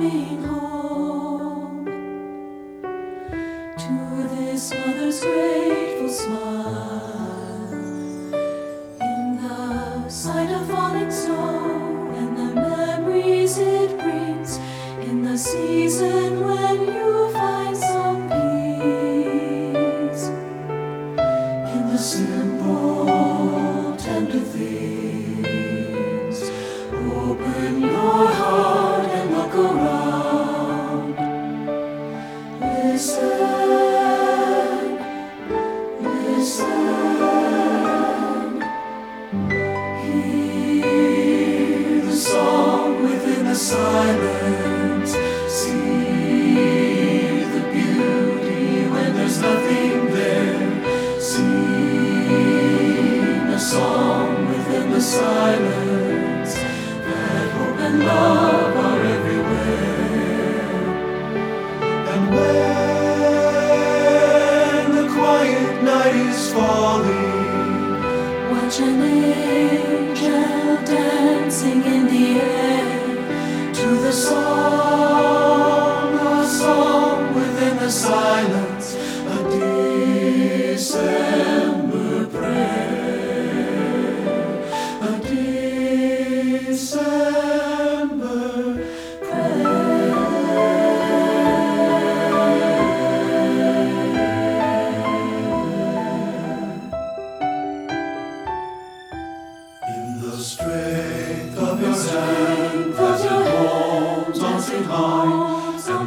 coming home to this mother's grateful smile in the sight of falling snow and the memories it brings in the season when you find. silence that hope and love are everywhere. And when the quiet night is falling, watch an angel dancing in the air to the song, a song within the silence.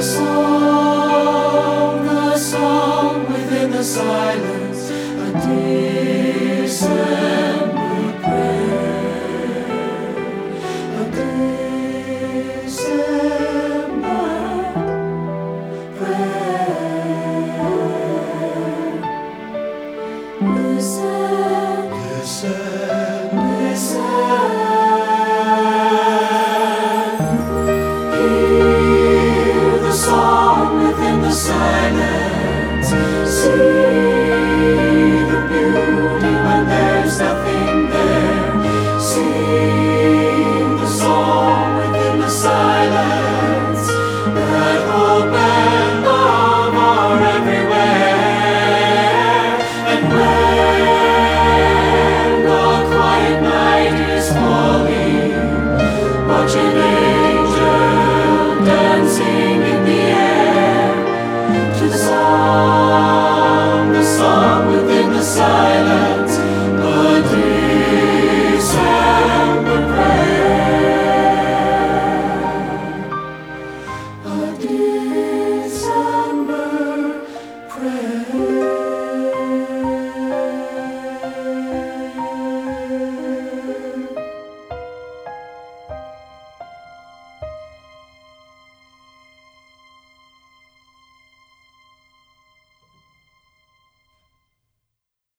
the song, the song within the silence, a distant. sun.